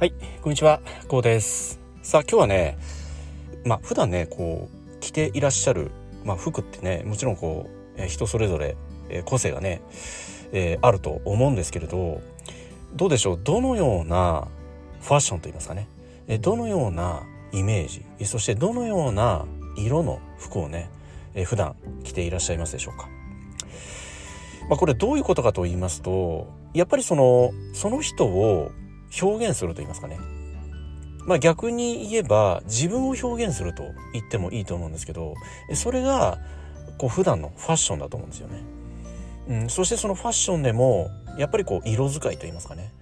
はい、こんにちは、こうです。さあ、今日はね、まあ、普段ね、こう、着ていらっしゃる、まあ、服ってね、もちろんこう、え人それぞれ、え個性がね、えー、あると思うんですけれど、どうでしょう、どのようなファッションといいますかね、えどのようなイメージ、そしてどのような色の服をね、え普段着ていらっしゃいますでしょうか。まあ、これどういうことかと言いますと、やっぱりその、その人を表現すると言いますかね。まあ逆に言えば自分を表現すると言ってもいいと思うんですけど、それがこう普段のファッションだと思うんですよね。うん、そしてそのファッションでもやっぱりこう色使いと言いますかね。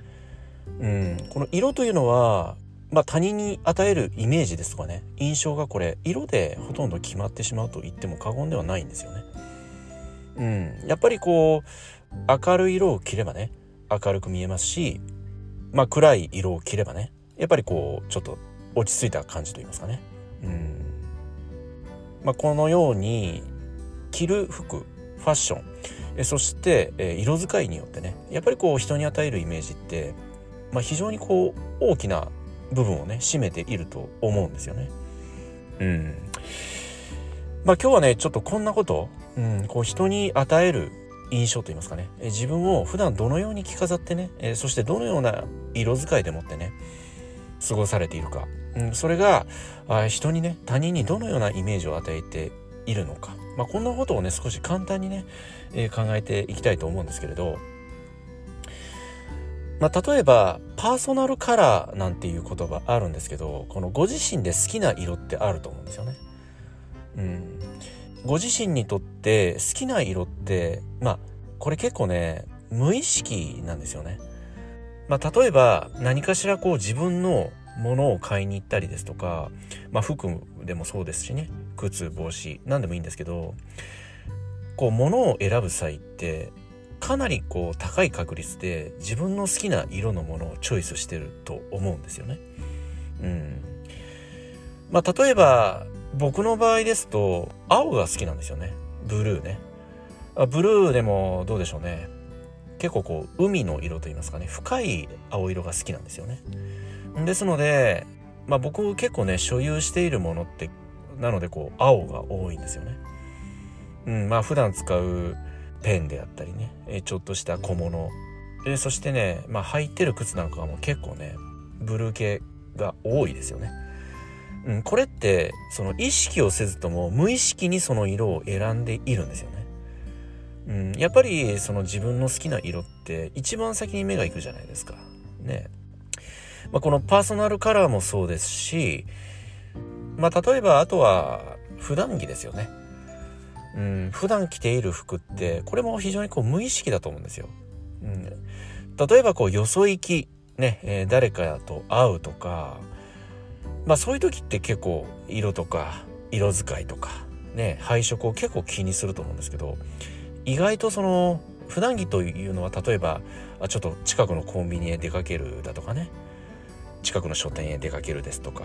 うん、この色というのは、まあ、他人に与えるイメージですとかね印象がこれ色でほとんど決まってしまうと言っても過言ではないんですよね。うん、やっぱりこう明るい色を着ればね明るく見えますしまあ、暗い色を着ればねやっぱりこうちょっと落ち着いた感じといいますかね。うんまあ、このように着る服ファッションえそして、え色使いによってねやっぱりこう人に与えるイメージって、まあ、非常にこう大きな部分をね占めていると思うんですよね。うんまあ、今日はねちょっとこんなこと、うん、こう人に与える印象といいますかね、え自分を普段どのように着飾ってね、えそしてどのような色使いでもってね過ごされているか、うん、それがあ人にね他人にどのようなイメージを与えているのか、まあ、こんなことをね少し簡単にね、え、考えていきたいと思うんですけれど、まあ、例えばパーソナルカラーなんていう言葉あるんですけどこのご自身で好きな色ってあると思うんですよね。うん、ご自身にとって好きな色ってまあこれ結構ね無意識なんですよね。まあ、例えば何かしらこう自分のものを買いに行ったりですとか、まあ、服でもそうですしね靴帽子何でもいいんですけどこう物を選ぶ際ってかなりこう高い確率で自分の好きな色のものをチョイスしてると思うんですよね。うん。まあ例えば僕の場合ですと青が好きなんですよね。ブルーね。あブルーでもどうでしょうね。結構こう海の色といいますかね深い青色が好きなんですよね。ですので、まあ、僕結構ね所有しているものってなのでこう青が多いんですよね。うん、まあ普段使うペンであったりね、ちょっとした小物、えそしてね、まあ、履いてる靴なんかも結構ねブルー系が多いですよね。うん、これってその意識をせずとも無意識にその色を選んでいるんですよね。うん、やっぱりその自分の好きな色って一番先に目が行くじゃないですか。ね。まあ、このパーソナルカラーもそうですし、まあ、例えばあとは普段着ですよね。うん、普段着ている服ってこれも非常にこう無意識だと思うんですよ。うん、例えばこうよそ行きね、えー、誰かと会うとかまあそういう時って結構色とか色使いとかね配色を結構気にすると思うんですけど意外とその普段着というのは例えばちょっと近くのコンビニへ出かけるだとかね近くの書店へ出かけるですとか、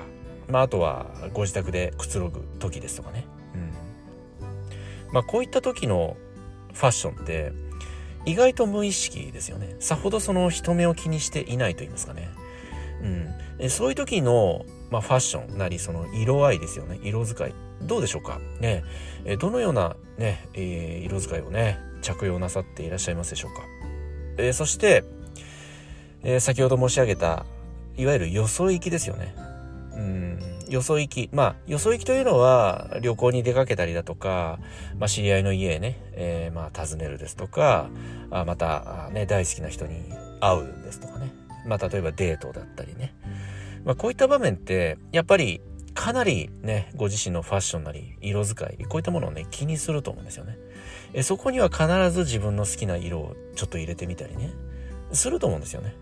まあ、あとはご自宅でくつろぐ時ですとかね、うん。まあ、こういった時のファッションって意外と無意識ですよね。さほどその人目を気にしていないと言いますかね、うん、そういう時の、まあ、ファッションなりその色合いですよね色使いどうでしょうか？ね、えどのようなね、えー、色使いをね、着用なさっていらっしゃいますでしょうか？えー、そして、えー、先ほど申し上げた、いわゆるよそ行きですよね。うん、よそ行き。まあ、よそ行きというのは、旅行に出かけたりだとか、まあ、知り合いの家へね、えー、まあ、訪ねるですとか、あまた、ね、大好きな人に会うですとかね。まあ、例えばデートだったりね。まあ、こういった場面って、やっぱり、かなりね、ご自身のファッションなり、色使い、こういったものをね、気にすると思うんですよね。えそこには必ず自分の好きな色をちょっと入れてみたりね、すると思うんですよね。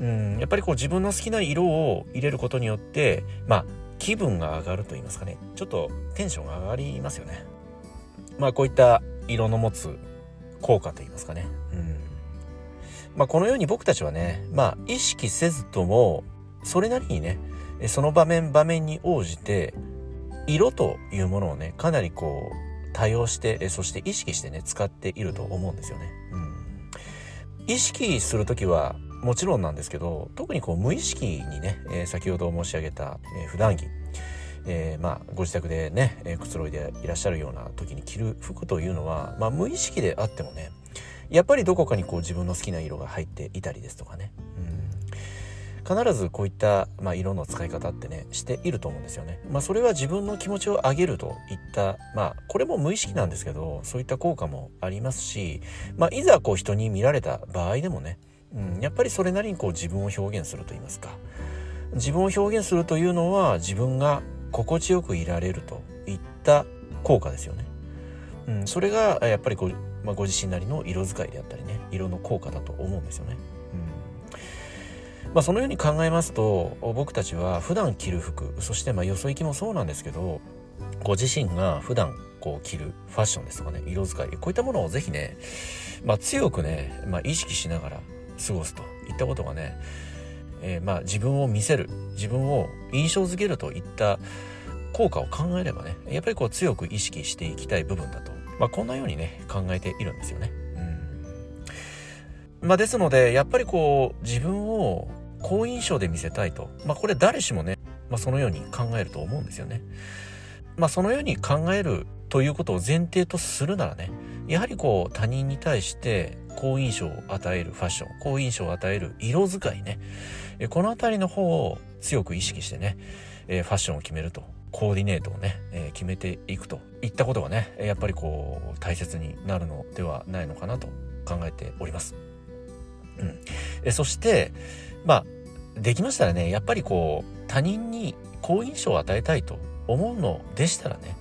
うん、やっぱりこう自分の好きな色を入れることによって、まあ、気分が上がると言いますかね、ちょっとテンションが上がりますよね。まあ、こういった色の持つ効果と言いますかね。うん。まあ、このように僕たちはね、まあ、意識せずとも、それなりにね、その場面場面に応じて色というものをねかなりこう多用してそして意識してね使っていると思うんですよね。うん、意識する時はもちろんなんですけど特にこう無意識にね、先ほど申し上げた、えー、普段着えー、まあご自宅でね、えくつろいでいらっしゃるような時に着る服というのは、まあ、無意識であってもねやっぱりどこかにこう自分の好きな色が入っていたりですとかね、う、必ずこういった、まあ、色の使い方ってねしていると思うんですよね。まあ、それは自分の気持ちを上げるといったまあこれも無意識なんですけどそういった効果もありますし、まあ、いざこう人に見られた場合でもね、うん、やっぱりそれなりにこう自分を表現すると言いますか自分を表現するというのは自分が心地よくいられるといった効果ですよね。うん、それがやっぱりこう、まあ、ご自身なりの色使いであったりね色の効果だと思うんですよね。まあ、そのように考えますと僕たちは普段着る服そしてまあよそ行きもそうなんですけどご自身が普段こう着るファッションですとかね色使いこういったものをぜひね、まあ、強くね、まあ、意識しながら過ごすといったことがねえー、まあ自分を見せる自分を印象づけるといった効果を考えればねやっぱりこう強く意識していきたい部分だと、まあ、こんなようにね考えているんですよね。まあ、ですのでやっぱりこう自分を好印象で見せたいと、まあ、これ誰しもね、まあ、そのように考えると思うんですよね。まあ、そのように考えるということを前提とするならねやはりこう他人に対して好印象を与えるファッション好印象を与える色使いねこの辺りの方を強く意識してねファッションを決めるとコーディネートをね決めていくといったことがねやっぱりこう大切になるのではないのかなと考えております。うん、そしてまあできましたらねやっぱりこう他人に好印象を与えたいと思うのでしたらね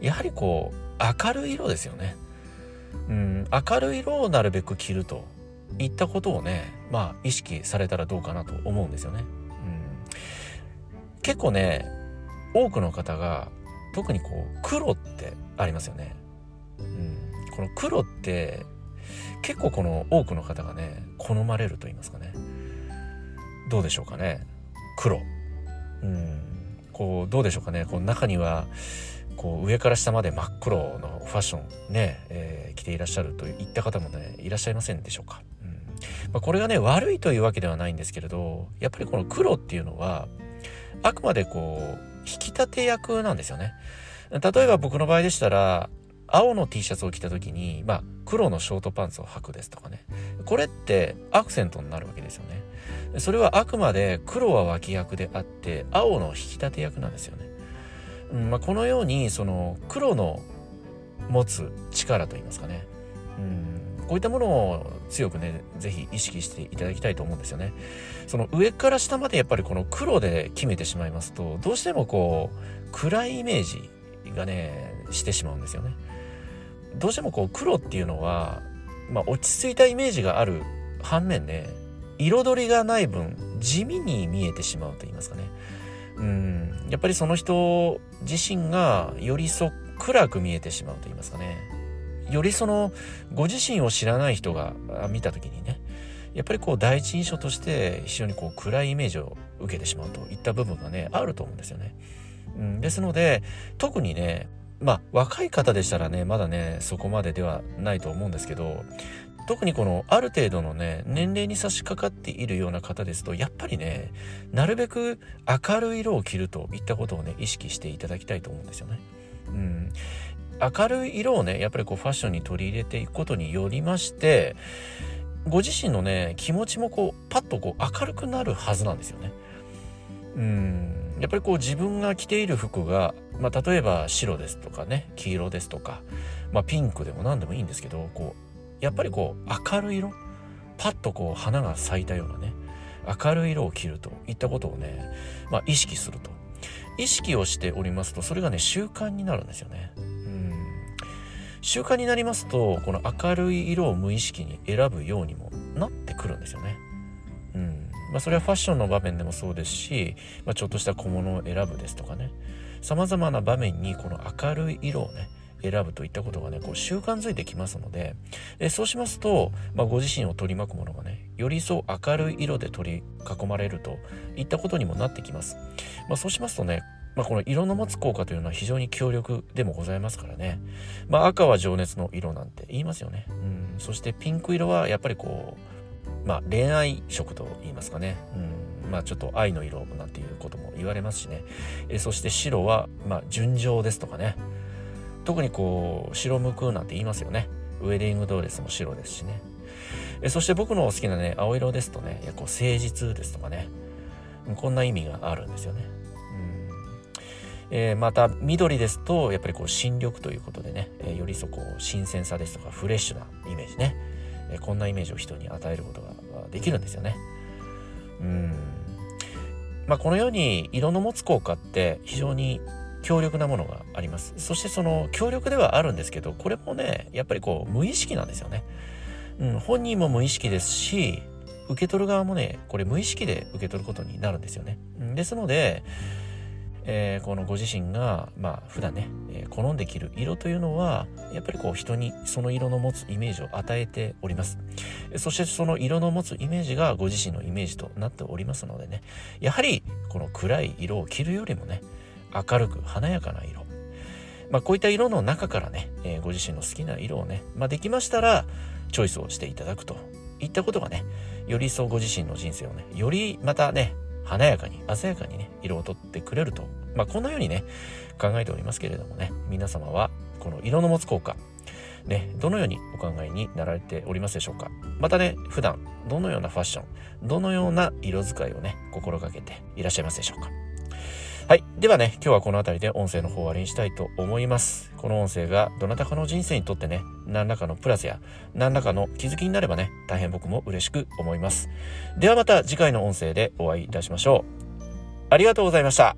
やはりこう明るい色ですよね。うん、明るい色をなるべく着るといったことをねまあ意識されたらどうかなと思うんですよね。うん、結構ね多くの方が特にこう黒ってありますよね。うん、この黒って結構この多くの方がね好まれると言いますかねどうでしょうかね。黒。うん。こうどうでしょうかね。この中にはこう上から下まで真っ黒のファッションね、えー、着ていらっしゃるといった方もねいらっしゃいませんでしょうか、うん。まあ、これがね悪いというわけではないんですけれどやっぱりこの黒っていうのはあくまでこう引き立て役なんですよね。例えば僕の場合でしたら青の T シャツを着た時に、まあ、黒のショートパンツを履くですとかねこれってアクセントになるわけですよねそれはあくまで黒は脇役であって青の引き立て役なんですよねうんまあ、このようにその黒の持つ力といいますかね、うん、こういったものを強くね是非意識していただきたいと思うんですよね。その上から下までやっぱりこの黒で決めてしまいますとどうしてもこう暗いイメージがねしてしまうんですよね。どうしてもこう黒っていうのは、まあ、落ち着いたイメージがある反面ね彩りがない分地味に見えてしまうと言いますかね。うんやっぱりその人自身がよりそ暗く見えてしまうと言いますかねよりそのご自身を知らない人が見た時にねやっぱりこう第一印象として非常にこう暗いイメージを受けてしまうといった部分がねあると思うんですよね。うん、ですので特にねまあ若い方でしたらねまだねそこまでではないと思うんですけど特にこのある程度のね年齢に差し掛かっているような方ですとやっぱりねなるべく明るい色を着るといったことをね意識していただきたいと思うんですよね。うん、明るい色をねやっぱりこうファッションに取り入れていくことによりましてご自身のね気持ちもこうパッとこう明るくなるはずなんですよね。うんやっぱりこう自分が着ている服が、まあ、例えば白ですとかね黄色ですとか、まあ、ピンクでも何でもいいんですけどこうやっぱりこう明るい色パッとこう花が咲いたようなね明るい色を着るといったことをね、まあ、意識すると意識をしておりますとそれがね習慣になるんですよね。うん習慣になりますとこの明るい色を無意識に選ぶようにもなってくるんですよね。まあ、それはファッションの場面でもそうですし、まあ、ちょっとした小物を選ぶですとかねさまざまな場面にこの明るい色をね選ぶといったことがねこう習慣づいてきますのででそうしますと、まあ、ご自身を取り巻くものがねよりそう明るい色で取り囲まれるといったことにもなってきます、まあ、そうしますとねまあ、この色の持つ効果というのは非常に強力でもございますからね。まあ、赤は情熱の色なんて言いますよね。うん。そしてピンク色はやっぱりこう、まあ、恋愛色と言いますかね、うん。まあ、ちょっと愛の色なんていうことも言われますしね、えそして白は、まあ、純情ですとかね。特にこう白むくなんて言いますよね。ウェディングドレスも白ですしね。えそして僕の好きなね青色ですとねこう誠実ですとかね。こんな意味があるんですよね。うん。えー、また緑ですとやっぱりこう新緑ということでね、えー、よりそこ新鮮さですとかフレッシュなイメージね、え、こんなイメージを人に与えることができるんですよね。うんまあ、このように色の持つ効果って非常に強力なものがあります。そしてその強力ではあるんですけどこれもねやっぱりこう無意識なんですよね。うん、本人も無意識ですし受け取る側もねこれ無意識で受け取ることになるんですよね。ですので、えー、このご自身がまあ普段ね、えー、好んで着る色というのはやっぱりこう人にその色の持つイメージを与えております。そしてその色の持つイメージがご自身のイメージとなっておりますのでね。やはりこの暗い色を着るよりもね明るく華やかな色。まあ、こういった色の中からね、えー、ご自身の好きな色をね、まあ、できましたらチョイスをしていただくと。いったことがねより一層ご自身の人生をねよりまたね華やかに鮮やかにね色をとってくれると。まあこんなようにね考えておりますけれどもね。皆様はこの色の持つ効果ね、どのようにお考えになられておりますでしょうか。またね、普段どのようなファッション、どのような色使いをね、心がけていらっしゃいますでしょうか。はい。ではね、今日はこの辺りで音声の方を終わりにしたいと思います。この音声がどなたかの人生にとってね、何らかのプラスや何らかの気づきになればね、大変僕も嬉しく思います。ではまた次回の音声でお会いいたしましょう。ありがとうございました。